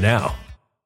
now.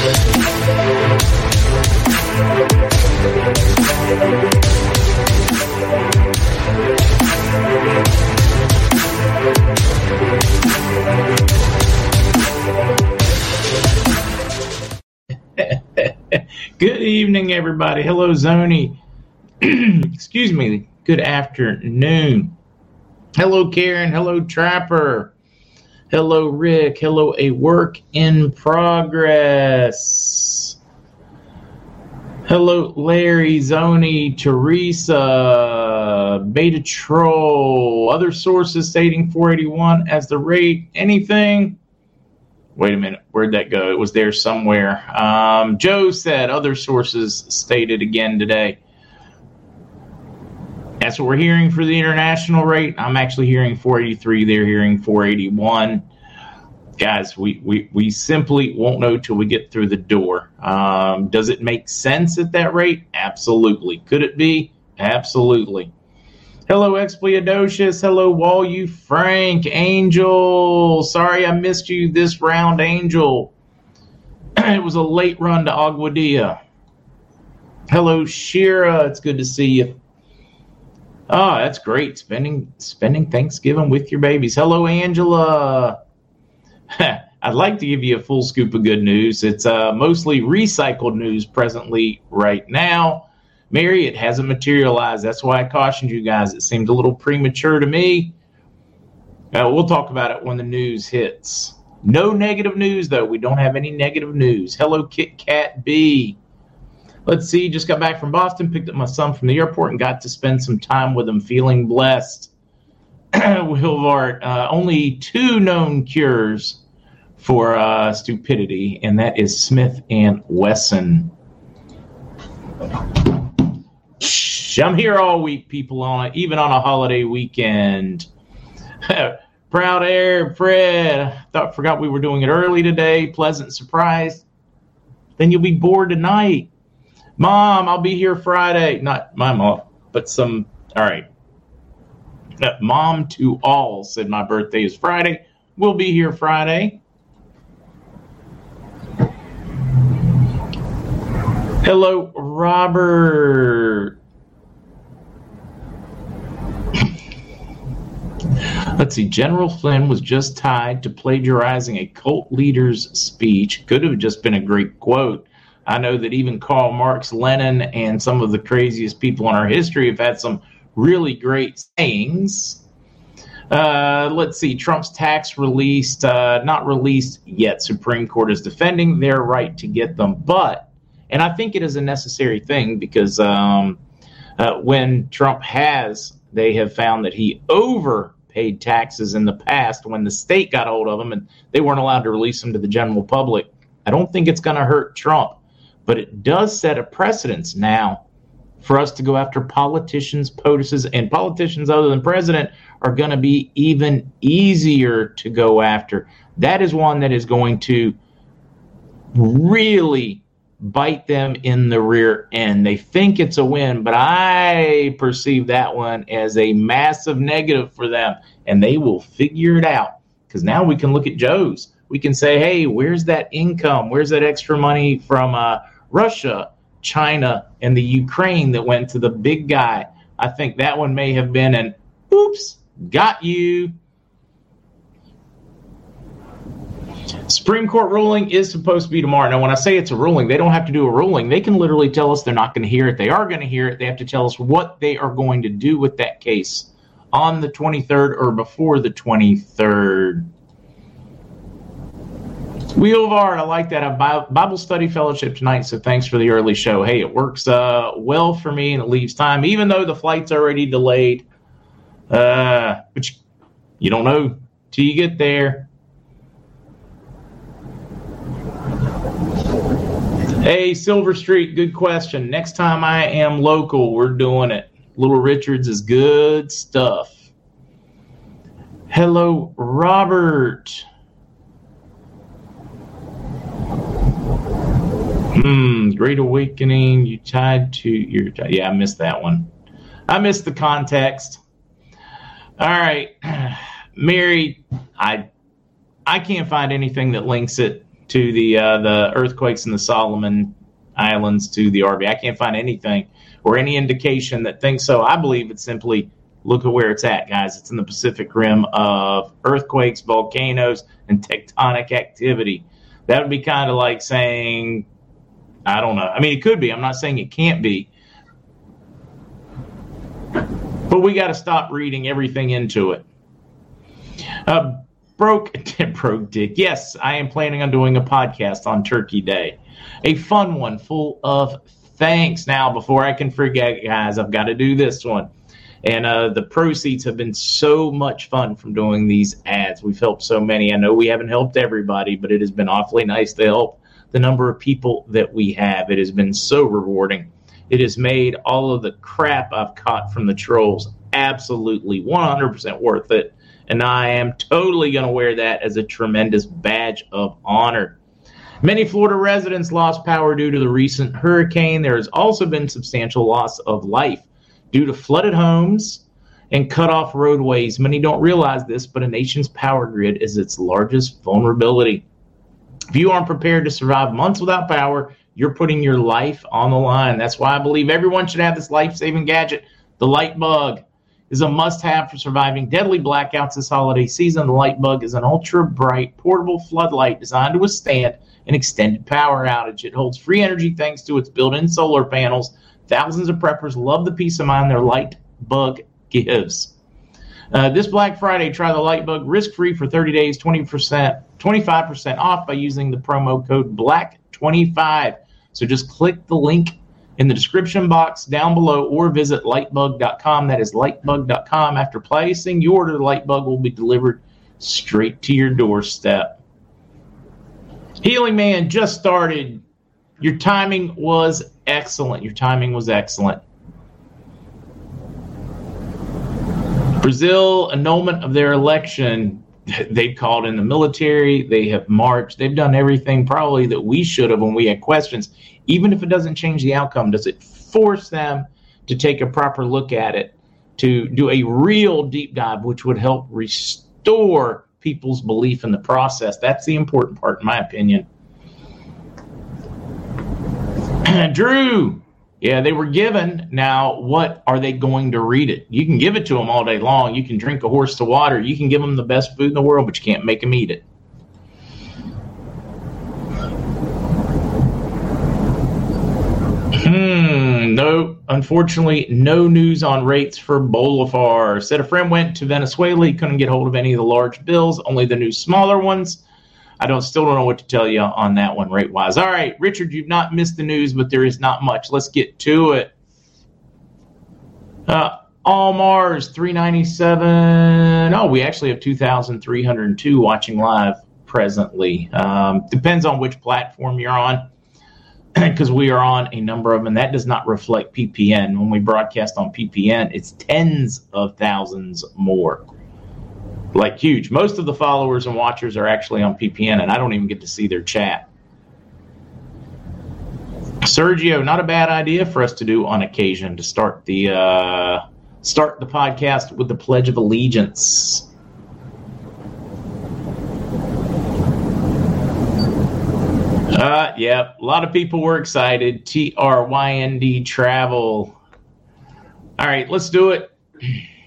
Good evening, everybody. Hello, Zoni. Excuse me. Good afternoon. Hello, Karen. Hello, Trapper. Hello, Rick. Hello, a work in progress. Hello, Larry, Zoni, Teresa, Beta Troll, other sources stating 481 as the rate. Anything? Wait a minute, where'd that go? It was there somewhere. Um, Joe said other sources stated again today. That's what we're hearing for the international rate. I'm actually hearing 483. They're hearing 481. Guys, we, we, we simply won't know till we get through the door. Um, does it make sense at that rate? Absolutely. Could it be? Absolutely. Hello, Expliadocious. Hello, Wall you Frank. Angel. Sorry I missed you this round, Angel. it was a late run to Aguadilla. Hello, Shira. It's good to see you. Oh, that's great. Spending spending Thanksgiving with your babies. Hello, Angela. I'd like to give you a full scoop of good news. It's uh, mostly recycled news presently right now. Mary, it hasn't materialized. That's why I cautioned you guys. It seemed a little premature to me. Uh, we'll talk about it when the news hits. No negative news, though. We don't have any negative news. Hello, Kit Kat B. Let's see. Just got back from Boston, picked up my son from the airport, and got to spend some time with him, feeling blessed. Wilvart, uh, only two known cures for uh, stupidity, and that is Smith and Wesson. I'm here all week, people, on it, even on a holiday weekend. Proud Air, Fred. Thought forgot we were doing it early today. Pleasant surprise. Then you'll be bored tonight. Mom, I'll be here Friday. Not my mom, but some. All right. Mom to all said my birthday is Friday. We'll be here Friday. Hello, Robert. Let's see. General Flynn was just tied to plagiarizing a cult leader's speech. Could have just been a great quote. I know that even Karl Marx, Lenin, and some of the craziest people in our history have had some really great sayings. Uh, let's see. Trump's tax released, uh, not released yet. Supreme Court is defending their right to get them, but, and I think it is a necessary thing because um, uh, when Trump has, they have found that he overpaid taxes in the past when the state got hold of them and they weren't allowed to release them to the general public. I don't think it's going to hurt Trump, but it does set a precedence now for us to go after politicians, POTUSs, and politicians other than president are going to be even easier to go after. That is one that is going to really bite them in the rear end. They think it's a win, but I perceive that one as a massive negative for them, and they will figure it out. Because now we can look at Joe's. We can say, hey, where's that income? Where's that extra money from uh, Russia, China, and the Ukraine that went to the big guy? I think that one may have been an oops, got you. Supreme Court ruling is supposed to be tomorrow. Now, when I say it's a ruling, they don't have to do a ruling. They can literally tell us they're not going to hear it. They are going to hear it. They have to tell us what they are going to do with that case on the 23rd or before the 23rd. Wheelvard, I like that. A Bible study fellowship tonight, so thanks for the early show. Hey, it works uh, well for me and it leaves time, even though the flight's already delayed. Uh, but you don't know till you get there. Hey, Silver Street, good question. Next time I am local, we're doing it. Little Richards is good stuff. Hello, Robert. Hmm, Great Awakening, you tied to your. Yeah, I missed that one. I missed the context. All right, Mary, I I can't find anything that links it to the uh, the earthquakes in the Solomon Islands to the RV. I can't find anything or any indication that thinks so. I believe it's simply look at where it's at, guys. It's in the Pacific Rim of earthquakes, volcanoes, and tectonic activity. That would be kind of like saying, I don't know. I mean, it could be. I'm not saying it can't be. But we got to stop reading everything into it. Uh, broke, broke dick. Yes, I am planning on doing a podcast on Turkey Day, a fun one full of thanks. Now, before I can forget, guys, I've got to do this one. And uh, the proceeds have been so much fun from doing these ads. We've helped so many. I know we haven't helped everybody, but it has been awfully nice to help the number of people that we have. It has been so rewarding. It has made all of the crap I've caught from the trolls absolutely 100% worth it. And I am totally going to wear that as a tremendous badge of honor. Many Florida residents lost power due to the recent hurricane. There has also been substantial loss of life due to flooded homes and cut off roadways. Many don't realize this, but a nation's power grid is its largest vulnerability. If you aren't prepared to survive months without power, you're putting your life on the line. That's why I believe everyone should have this life saving gadget, the light bug is a must have for surviving deadly blackouts this holiday season. The light bug is an ultra bright portable floodlight designed to withstand an extended power outage. It holds free energy thanks to its built in solar panels. Thousands of preppers love the peace of mind their light bug gives. Uh, this Black Friday, try the Lightbug risk free for 30 days, 20%, 25% off by using the promo code BLACK25. So just click the link in the description box down below or visit lightbug.com. That is lightbug.com. After placing your order, the Lightbug will be delivered straight to your doorstep. Healing Man just started. Your timing was excellent. Your timing was excellent. Brazil annulment of their election. They've called in the military. They have marched. They've done everything probably that we should have when we had questions. Even if it doesn't change the outcome, does it force them to take a proper look at it, to do a real deep dive, which would help restore people's belief in the process? That's the important part, in my opinion. Drew, yeah, they were given. Now, what are they going to read it? You can give it to them all day long. You can drink a horse to water. You can give them the best food in the world, but you can't make them eat it. Hmm, no, unfortunately, no news on rates for Bolivar. Said a friend went to Venezuela. He couldn't get hold of any of the large bills, only the new smaller ones. I don't still don't know what to tell you on that one rate wise. All right, Richard, you've not missed the news, but there is not much. Let's get to it. Uh, All Mars 397. Oh, we actually have 2,302 watching live presently. Um, depends on which platform you're on because we are on a number of them, and that does not reflect PPN. When we broadcast on PPN, it's tens of thousands more like huge. Most of the followers and watchers are actually on PPN, and I don't even get to see their chat. Sergio, not a bad idea for us to do on occasion to start the uh, start the podcast with the Pledge of Allegiance. Uh, yeah, a lot of people were excited. T R Y N D travel. All right, let's do it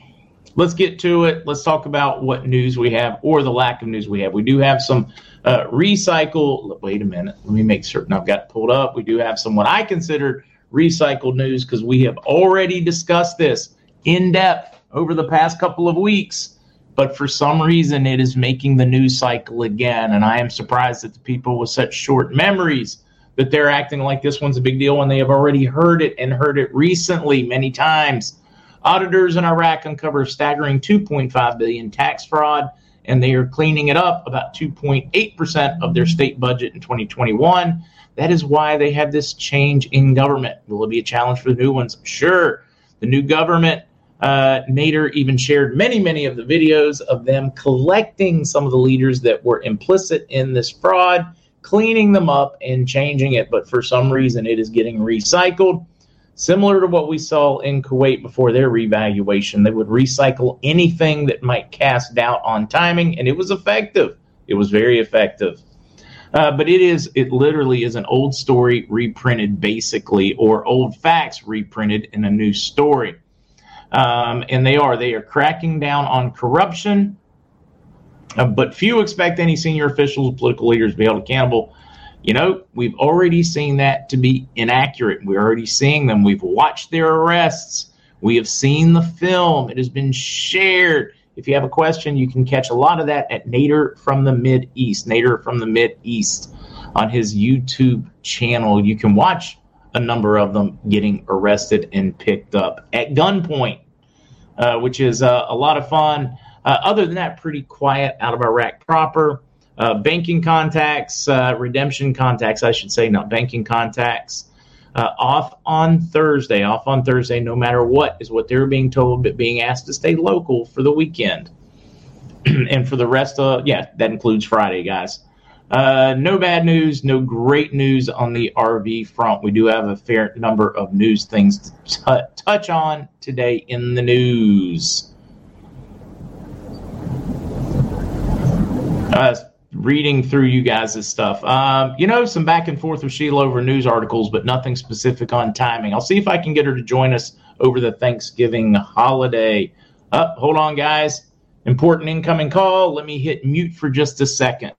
let's get to it. Let's talk about what news we have or the lack of news we have. We do have some uh, recycle. Wait a minute. Let me make certain I've got pulled up. We do have some what I consider recycled news because we have already discussed this in depth over the past couple of weeks. But for some reason, it is making the news cycle again. And I am surprised that the people with such short memories that they're acting like this one's a big deal when they have already heard it and heard it recently many times. Auditors in Iraq uncover staggering 2.5 billion tax fraud and they are cleaning it up about 2.8% of their state budget in 2021. That is why they have this change in government. Will it be a challenge for the new ones? Sure. The new government, uh, Nader even shared many, many of the videos of them collecting some of the leaders that were implicit in this fraud, cleaning them up and changing it. But for some reason, it is getting recycled. Similar to what we saw in Kuwait before their revaluation, they would recycle anything that might cast doubt on timing, and it was effective. It was very effective. Uh, but it is, it literally is an old story reprinted basically, or old facts reprinted in a new story. Um, and they are, they are cracking down on corruption. Uh, but few expect any senior officials, political leaders to be held accountable you know, we've already seen that to be inaccurate. We're already seeing them. We've watched their arrests. We have seen the film. It has been shared. If you have a question, you can catch a lot of that at Nader from the Mid East. Nader from the Mid East on his YouTube channel. You can watch a number of them getting arrested and picked up at gunpoint, uh, which is uh, a lot of fun. Uh, other than that, pretty quiet out of Iraq proper uh, banking contacts, uh, redemption contacts, I should say, not banking contacts. Uh, off on Thursday, off on Thursday, no matter what, is what they're being told, but being asked to stay local for the weekend. and for the rest of, yeah, that includes Friday, guys. Uh, no bad news, no great news on the RV front. We do have a fair number of news things to t- touch on today in the news. Uh, reading through you guys' stuff. Um, you know, some back and forth with Sheila over news articles, but nothing specific on timing. I'll see if I can get her to join us over the Thanksgiving holiday. Uh, hold on, guys. Important incoming call. Let me hit mute for just a second.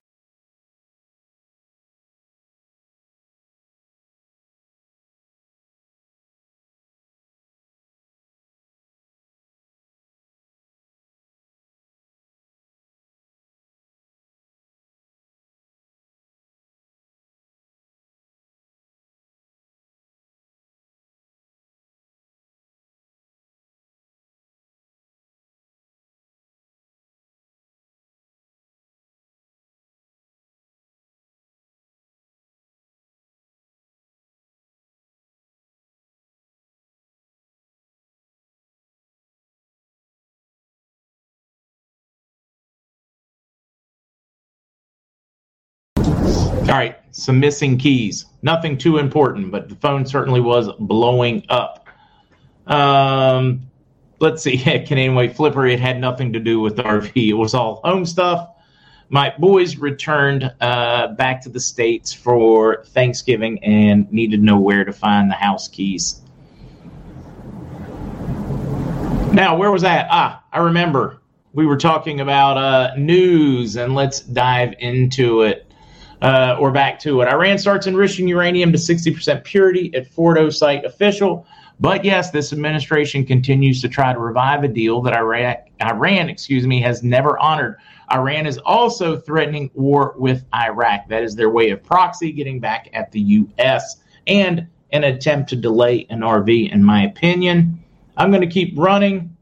All right, some missing keys. Nothing too important, but the phone certainly was blowing up. Um, let's see. Canadian Way Flipper, it had nothing to do with the RV. It was all home stuff. My boys returned uh, back to the States for Thanksgiving and needed to know where to find the house keys. Now, where was that? Ah, I remember. We were talking about uh, news, and let's dive into it uh, or back to it. Iran starts enriching uranium to 60% purity at Fordo site official. But yes, this administration continues to try to revive a deal that Iraq, Iran, excuse me, has never honored. Iran is also threatening war with Iraq. That is their way of proxy getting back at the U.S. and an attempt to delay an RV, in my opinion. I'm going to keep running.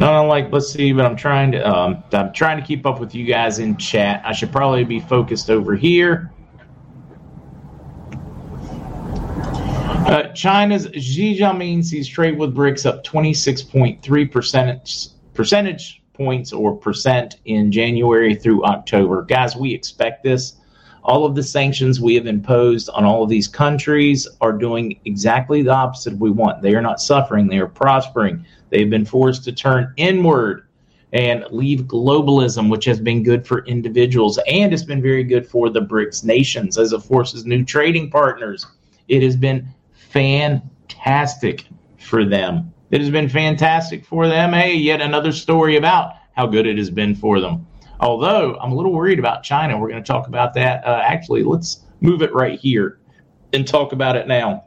No, like let's see, but I'm trying to um, I'm trying to keep up with you guys in chat. I should probably be focused over here. Uh, China's Xi Jinping sees trade with BRICS up 26.3 percentage percentage points or percent in January through October. Guys, we expect this. All of the sanctions we have imposed on all of these countries are doing exactly the opposite we want. They are not suffering; they are prospering. They've been forced to turn inward and leave globalism, which has been good for individuals and it's been very good for the BRICS nations as it forces new trading partners. It has been fantastic for them. It has been fantastic for them. Hey, yet another story about how good it has been for them. Although I'm a little worried about China. We're going to talk about that. Uh, actually, let's move it right here and talk about it now.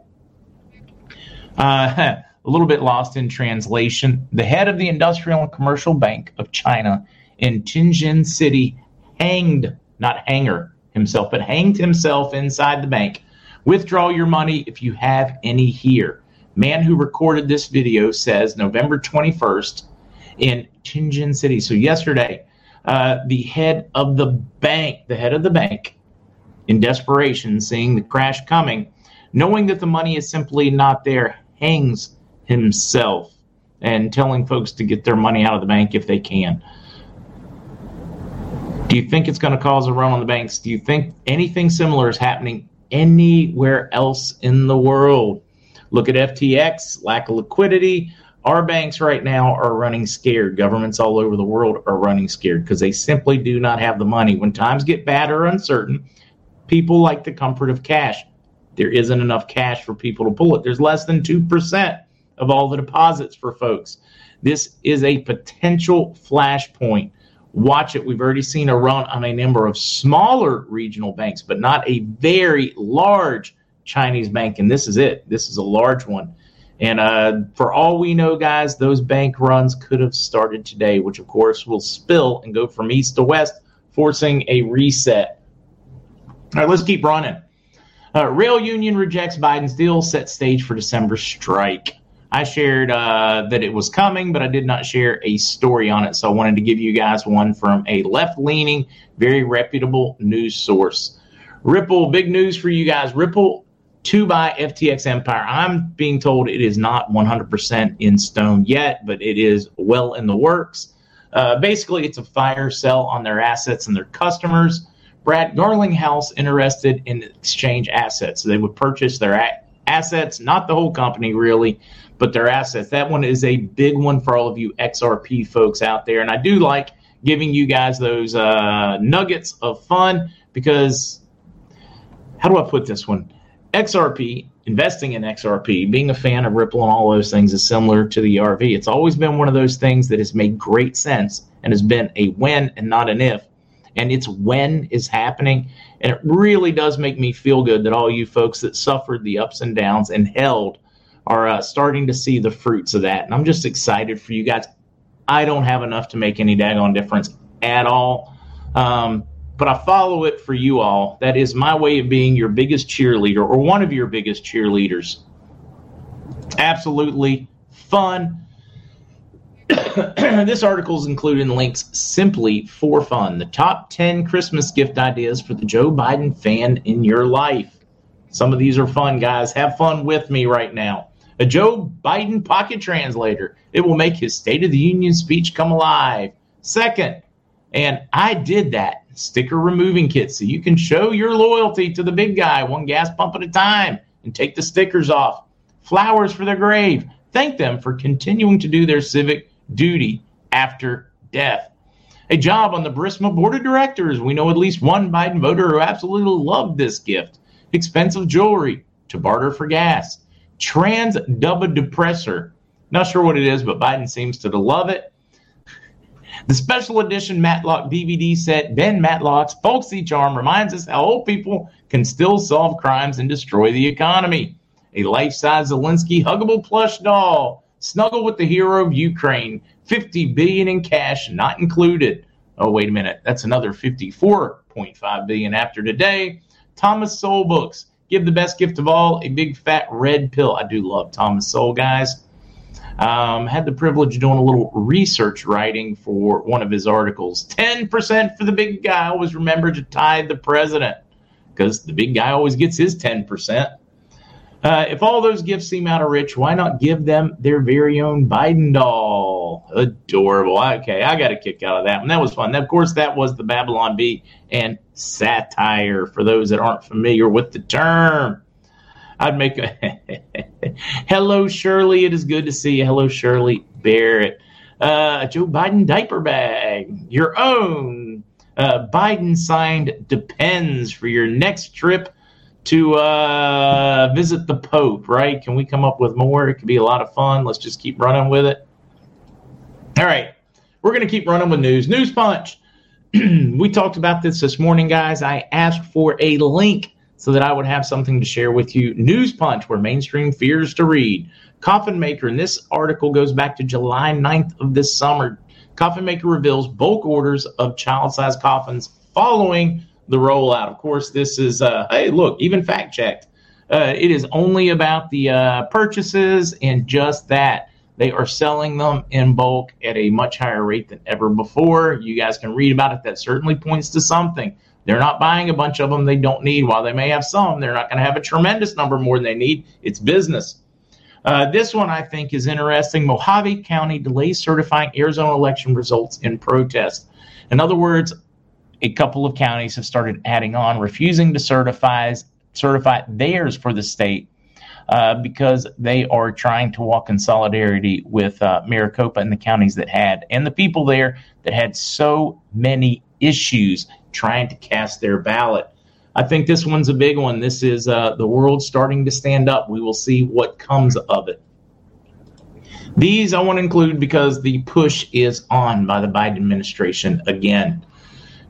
Uh, a little bit lost in translation. The head of the Industrial and Commercial Bank of China in Tianjin City hanged, not hanger himself, but hanged himself inside the bank. Withdraw your money if you have any here. Man who recorded this video says November 21st, in Tianjin City. So yesterday, uh, the head of the bank, the head of the bank, in desperation, seeing the crash coming, knowing that the money is simply not there, hangs himself and telling folks to get their money out of the bank if they can. Do you think it's going to cause a run on the banks? Do you think anything similar is happening anywhere else in the world? Look at FTX, lack of liquidity. Our banks right now are running scared. Governments all over the world are running scared because they simply do not have the money. When times get bad or uncertain, people like the comfort of cash. There isn't enough cash for people to pull it. There's less than 2% of all the deposits for folks. This is a potential flashpoint. Watch it. We've already seen a run on a number of smaller regional banks, but not a very large Chinese bank. And this is it. This is a large one. And uh, for all we know, guys, those bank runs could have started today, which of course will spill and go from east to west, forcing a reset. All right, let's keep running. Uh, Rail Union rejects Biden's deal, set stage for December strike. I shared uh, that it was coming, but I did not share a story on it. So I wanted to give you guys one from a left leaning, very reputable news source. Ripple, big news for you guys. Ripple to buy FTX Empire. I'm being told it is not 100% in stone yet, but it is well in the works. Uh, basically, it's a fire sell on their assets and their customers. Brad Garlinghouse interested in exchange assets. So they would purchase their a- assets, not the whole company really, but their assets. That one is a big one for all of you XRP folks out there. And I do like giving you guys those uh, nuggets of fun because how do I put this one? XRP, investing in XRP, being a fan of Ripple and all those things is similar to the RV. It's always been one of those things that has made great sense and has been a when and not an if. And it's when is happening. And it really does make me feel good that all you folks that suffered the ups and downs and held are uh, starting to see the fruits of that. And I'm just excited for you guys. I don't have enough to make any daggone difference at all. Um, but I follow it for you all. That is my way of being your biggest cheerleader or one of your biggest cheerleaders. Absolutely fun. this article is including links simply for fun. The top 10 Christmas gift ideas for the Joe Biden fan in your life. Some of these are fun, guys. Have fun with me right now. A Joe Biden pocket translator. It will make his State of the Union speech come alive. Second, and I did that sticker removing kit so you can show your loyalty to the big guy one gas pump at a time and take the stickers off. Flowers for their grave. Thank them for continuing to do their civic duty after death. A job on the Burisma board of directors. We know at least one Biden voter who absolutely loved this gift. Expensive jewelry to barter for gas. Trans double depressor. Not sure what it is, but Biden seems to love it. The special edition Matlock DVD set, Ben Matlock's Folksy Charm, reminds us how old people can still solve crimes and destroy the economy. A life size Zelensky huggable plush doll. Snuggle with the hero of Ukraine. 50 billion in cash, not included. Oh, wait a minute. That's another 54.5 billion after today. Thomas Sowell books. Give the best gift of all, a big fat red pill. I do love Thomas Sowell, guys. Um, had the privilege of doing a little research writing for one of his articles. 10% for the big guy. Always remember to tithe the president because the big guy always gets his 10%. Uh, if all those gifts seem out of rich, why not give them their very own Biden doll? Adorable. Okay, I got a kick out of that one. That was fun. Now, of course, that was the Babylon Bee and satire for those that aren't familiar with the term. I'd make a hello, Shirley. It is good to see you. Hello, Shirley Barrett. Uh, Joe Biden diaper bag, your own. Uh, Biden signed depends for your next trip to uh, visit the Pope, right? Can we come up with more? It could be a lot of fun. Let's just keep running with it. All right. We're going to keep running with news. News Punch. we talked about this this morning, guys. I asked for a link so that I would have something to share with you. News Punch, where mainstream fears to read. Coffin Maker, and this article goes back to July 9th of this summer. Coffin Maker reveals bulk orders of child sized coffins following the rollout. Of course, this is, uh, hey, look, even fact checked. Uh, it is only about the uh, purchases and just that. They are selling them in bulk at a much higher rate than ever before. You guys can read about it. That certainly points to something. They're not buying a bunch of them they don't need. While they may have some, they're not going to have a tremendous number more than they need. It's business. Uh, this one I think is interesting. Mohave County delays certifying Arizona election results in protest. In other words, a couple of counties have started adding on, refusing to certify certify theirs for the state uh, because they are trying to walk in solidarity with uh, Maricopa and the counties that had, and the people there that had so many issues trying to cast their ballot. I think this one's a big one. This is uh, the world starting to stand up. We will see what comes of it. These I want to include because the push is on by the Biden administration again.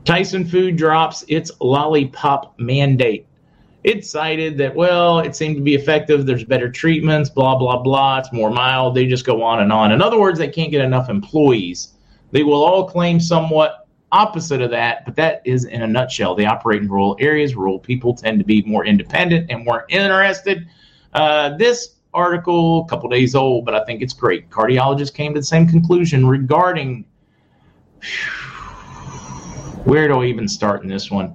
Tyson Food drops its lollipop mandate. It cited that, well, it seemed to be effective. There's better treatments, blah, blah, blah. It's more mild. They just go on and on. In other words, they can't get enough employees. They will all claim somewhat opposite of that, but that is in a nutshell. They operate in rural areas. Rural people tend to be more independent and more interested. Uh, this article, a couple days old, but I think it's great. Cardiologists came to the same conclusion regarding where do I even start in this one?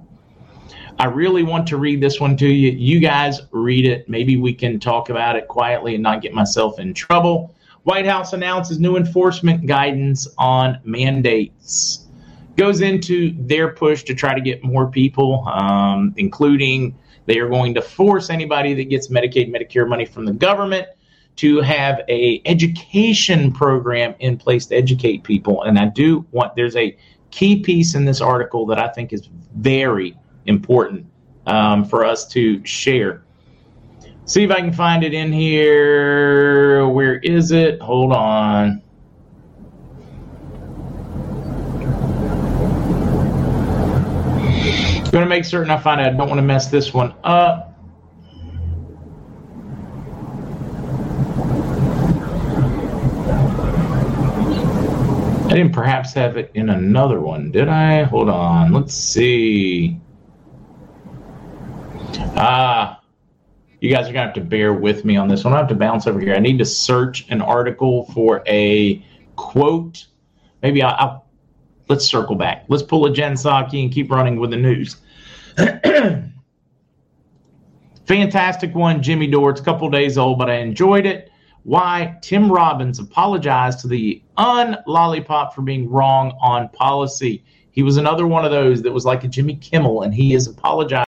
I really want to read this one to you. You guys read it. Maybe we can talk about it quietly and not get myself in trouble. White House announces new enforcement guidance on mandates. Goes into their push to try to get more people, um, including they are going to force anybody that gets Medicaid, Medicare money from the government to have a education program in place to educate people. And I do want there's a key piece in this article that I think is very important um, for us to share. See if I can find it in here. Where is it? Hold on. I'm going to make certain I find. I don't want to mess this one up. I didn't perhaps have it in another one, did I? Hold on. Let's see. Ah, you guys are to have to bear with me on this one. I have to bounce over here. I need to search an article for a quote. Maybe I'll, I'll let's circle back. Let's pull a Jen Psaki and keep running with the news. Fantastic one, Jimmy Dore. It's a couple days old, but I enjoyed it why Tim Robbins apologized to the unlollipop for being wrong on policy. He was another one of those that was like a Jimmy Kimmel, and he is apologized.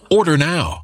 Order now.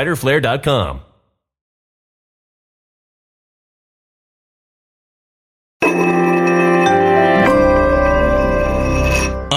fighterflare.com.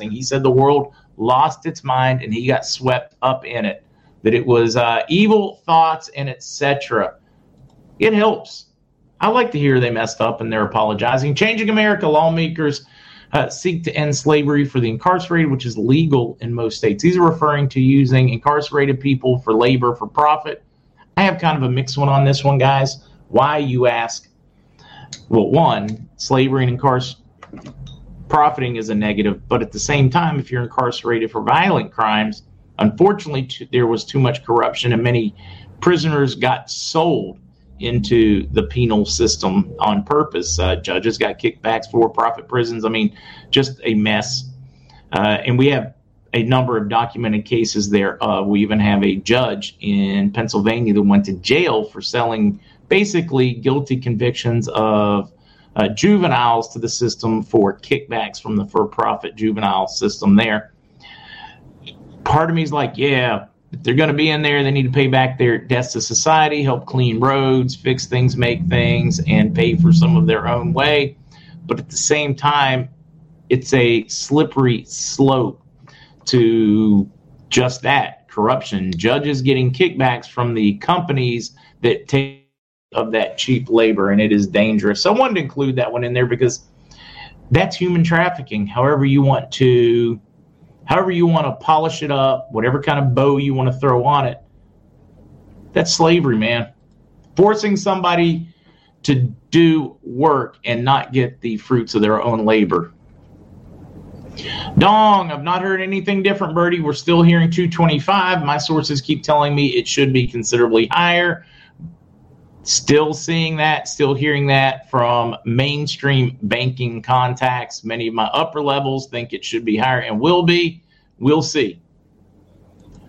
He said the world lost its mind and he got swept up in it. That it was uh, evil thoughts and etc. It helps. I like to hear they messed up and they're apologizing. Changing America lawmakers uh, seek to end slavery for the incarcerated, which is legal in most states. These are referring to using incarcerated people for labor for profit. I have kind of a mixed one on this one, guys. Why you ask? Well, one, slavery and incarceration profiting is a negative, but at the same time, if you're incarcerated for violent crimes, unfortunately, there was too much corruption and many prisoners got sold into the penal system on purpose. Uh, judges got kickbacks for profit prisons. I mean, just a mess. Uh, and we have a number of documented cases there. Uh, we even have a judge in Pennsylvania that went to jail for selling basically guilty convictions of uh, juveniles to the system for kickbacks from the for profit juvenile system there. Part of me is like, yeah, if they're going to be in there, they need to pay back their debts to society, help clean roads, fix things, make things, and pay for some of their own way. But at the same time, it's a slippery slope to just that corruption. Judges getting kickbacks from the companies that take of that cheap labor, and it is dangerous. So I wanted to include that one in there because that's human trafficking. However you want to, however you want to polish it up, whatever kind of bow you want to throw on it, that's slavery, man. Forcing somebody to do work and not get the fruits of their own labor. Dong, I've not heard anything different, Birdie. We're still hearing 225. My sources keep telling me it should be considerably higher. Still seeing that, still hearing that from mainstream banking contacts. Many of my upper levels think it should be higher and will be. We'll see.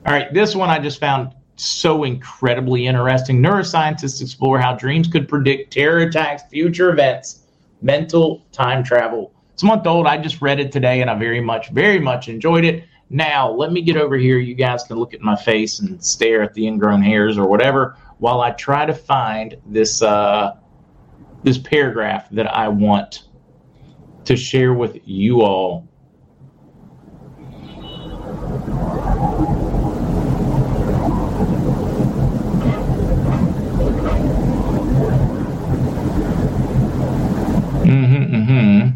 All right, this one I just found so incredibly interesting. Neuroscientists explore how dreams could predict terror attacks, future events, mental time travel. It's a month old. I just read it today and I very much, very much enjoyed it. Now, let me get over here. You guys can look at my face and stare at the ingrown hairs or whatever while I try to find this uh, this paragraph that I want to share with you all. Mm-hmm, mm-hmm.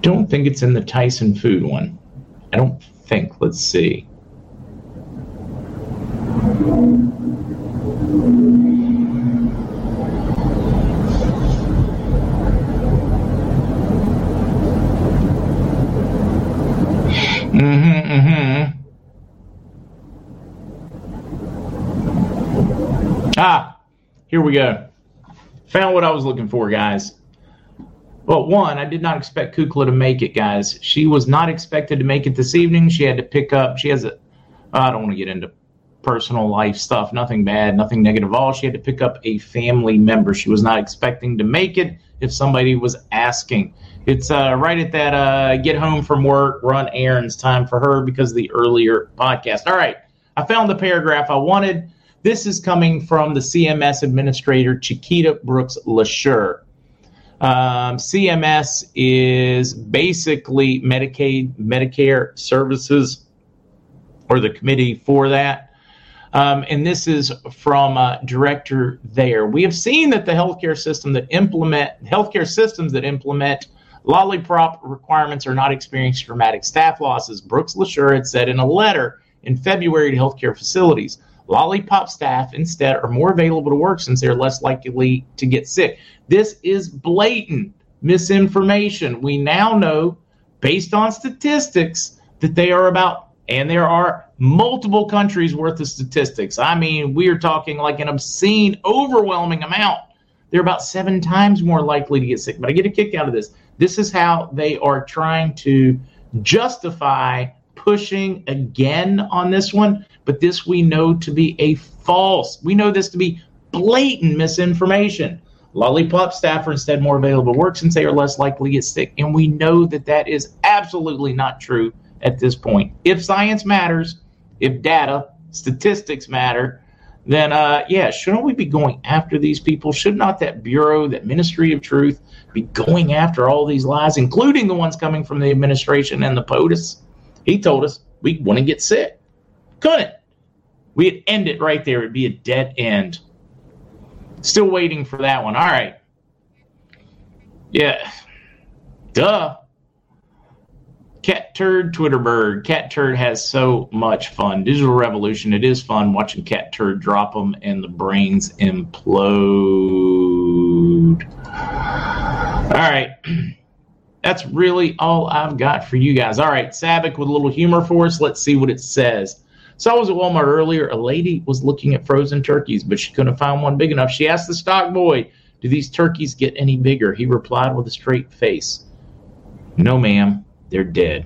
Don't think it's in the Tyson food one. I don't think. Let's see. Mm-hmm, mm-hmm. Ah, here we go. Found what I was looking for, guys. Well, one, I did not expect Kukla to make it, guys. She was not expected to make it this evening. She had to pick up. She has a. I don't want to get into personal life stuff. Nothing bad, nothing negative at all. She had to pick up a family member. She was not expecting to make it if somebody was asking. It's uh, right at that uh, get home from work, run errands time for her because of the earlier podcast. All right, I found the paragraph I wanted. This is coming from the CMS administrator, Chiquita Brooks LaSure. Um, CMS is basically Medicaid, Medicare services, or the committee for that. Um, and this is from uh, director there. We have seen that the healthcare system that implement healthcare systems that implement lollipop requirements are not experiencing dramatic staff losses. Brooks LaSure had said in a letter in February to healthcare facilities. Lollipop staff instead are more available to work since they're less likely to get sick. This is blatant misinformation. We now know, based on statistics, that they are about, and there are multiple countries worth of statistics. I mean, we are talking like an obscene, overwhelming amount. They're about seven times more likely to get sick. But I get a kick out of this. This is how they are trying to justify pushing again on this one but this we know to be a false. We know this to be blatant misinformation. Lollipop staff are instead more available work since they are less likely to get sick. And we know that that is absolutely not true at this point. If science matters, if data, statistics matter, then uh, yeah, shouldn't we be going after these people? Should not that Bureau, that Ministry of Truth, be going after all these lies, including the ones coming from the administration and the POTUS? He told us we wouldn't get sick. Couldn't. We'd end it right there. It'd be a dead end. Still waiting for that one. All right. Yeah. Duh. Cat Turd Twitterbird. Cat Turd has so much fun. Digital Revolution. It is fun watching Cat Turd drop them and the brains implode. All right. That's really all I've got for you guys. All right. Sabic with a little humor for us. Let's see what it says. So I was at Walmart earlier. A lady was looking at frozen turkeys, but she couldn't find one big enough. She asked the stock boy, Do these turkeys get any bigger? He replied with a straight face, No, ma'am, they're dead.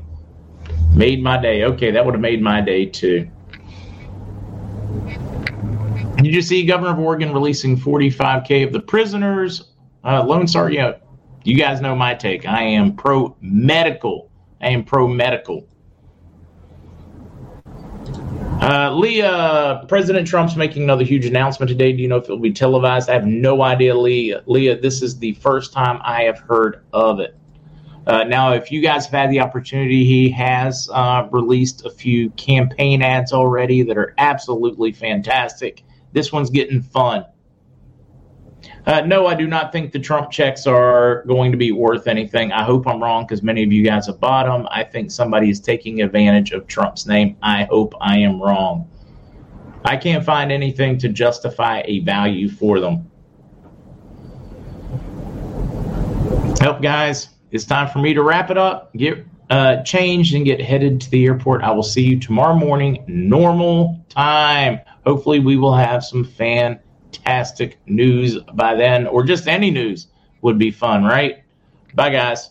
Made my day. Okay, that would have made my day too. Did you see Governor of Oregon releasing 45K of the prisoners? Uh, Lone Star, you guys know my take. I am pro medical. I am pro medical. Uh, Leah, President Trump's making another huge announcement today. Do you know if it will be televised? I have no idea, Leah. Leah, this is the first time I have heard of it. Uh, now, if you guys have had the opportunity, he has uh, released a few campaign ads already that are absolutely fantastic. This one's getting fun. Uh, no, I do not think the Trump checks are going to be worth anything. I hope I'm wrong because many of you guys have bought them. I think somebody is taking advantage of Trump's name. I hope I am wrong. I can't find anything to justify a value for them. Help, guys. It's time for me to wrap it up, get uh, changed, and get headed to the airport. I will see you tomorrow morning, normal time. Hopefully, we will have some fan fantastic news by then, or just any news would be fun, right? Bye, guys.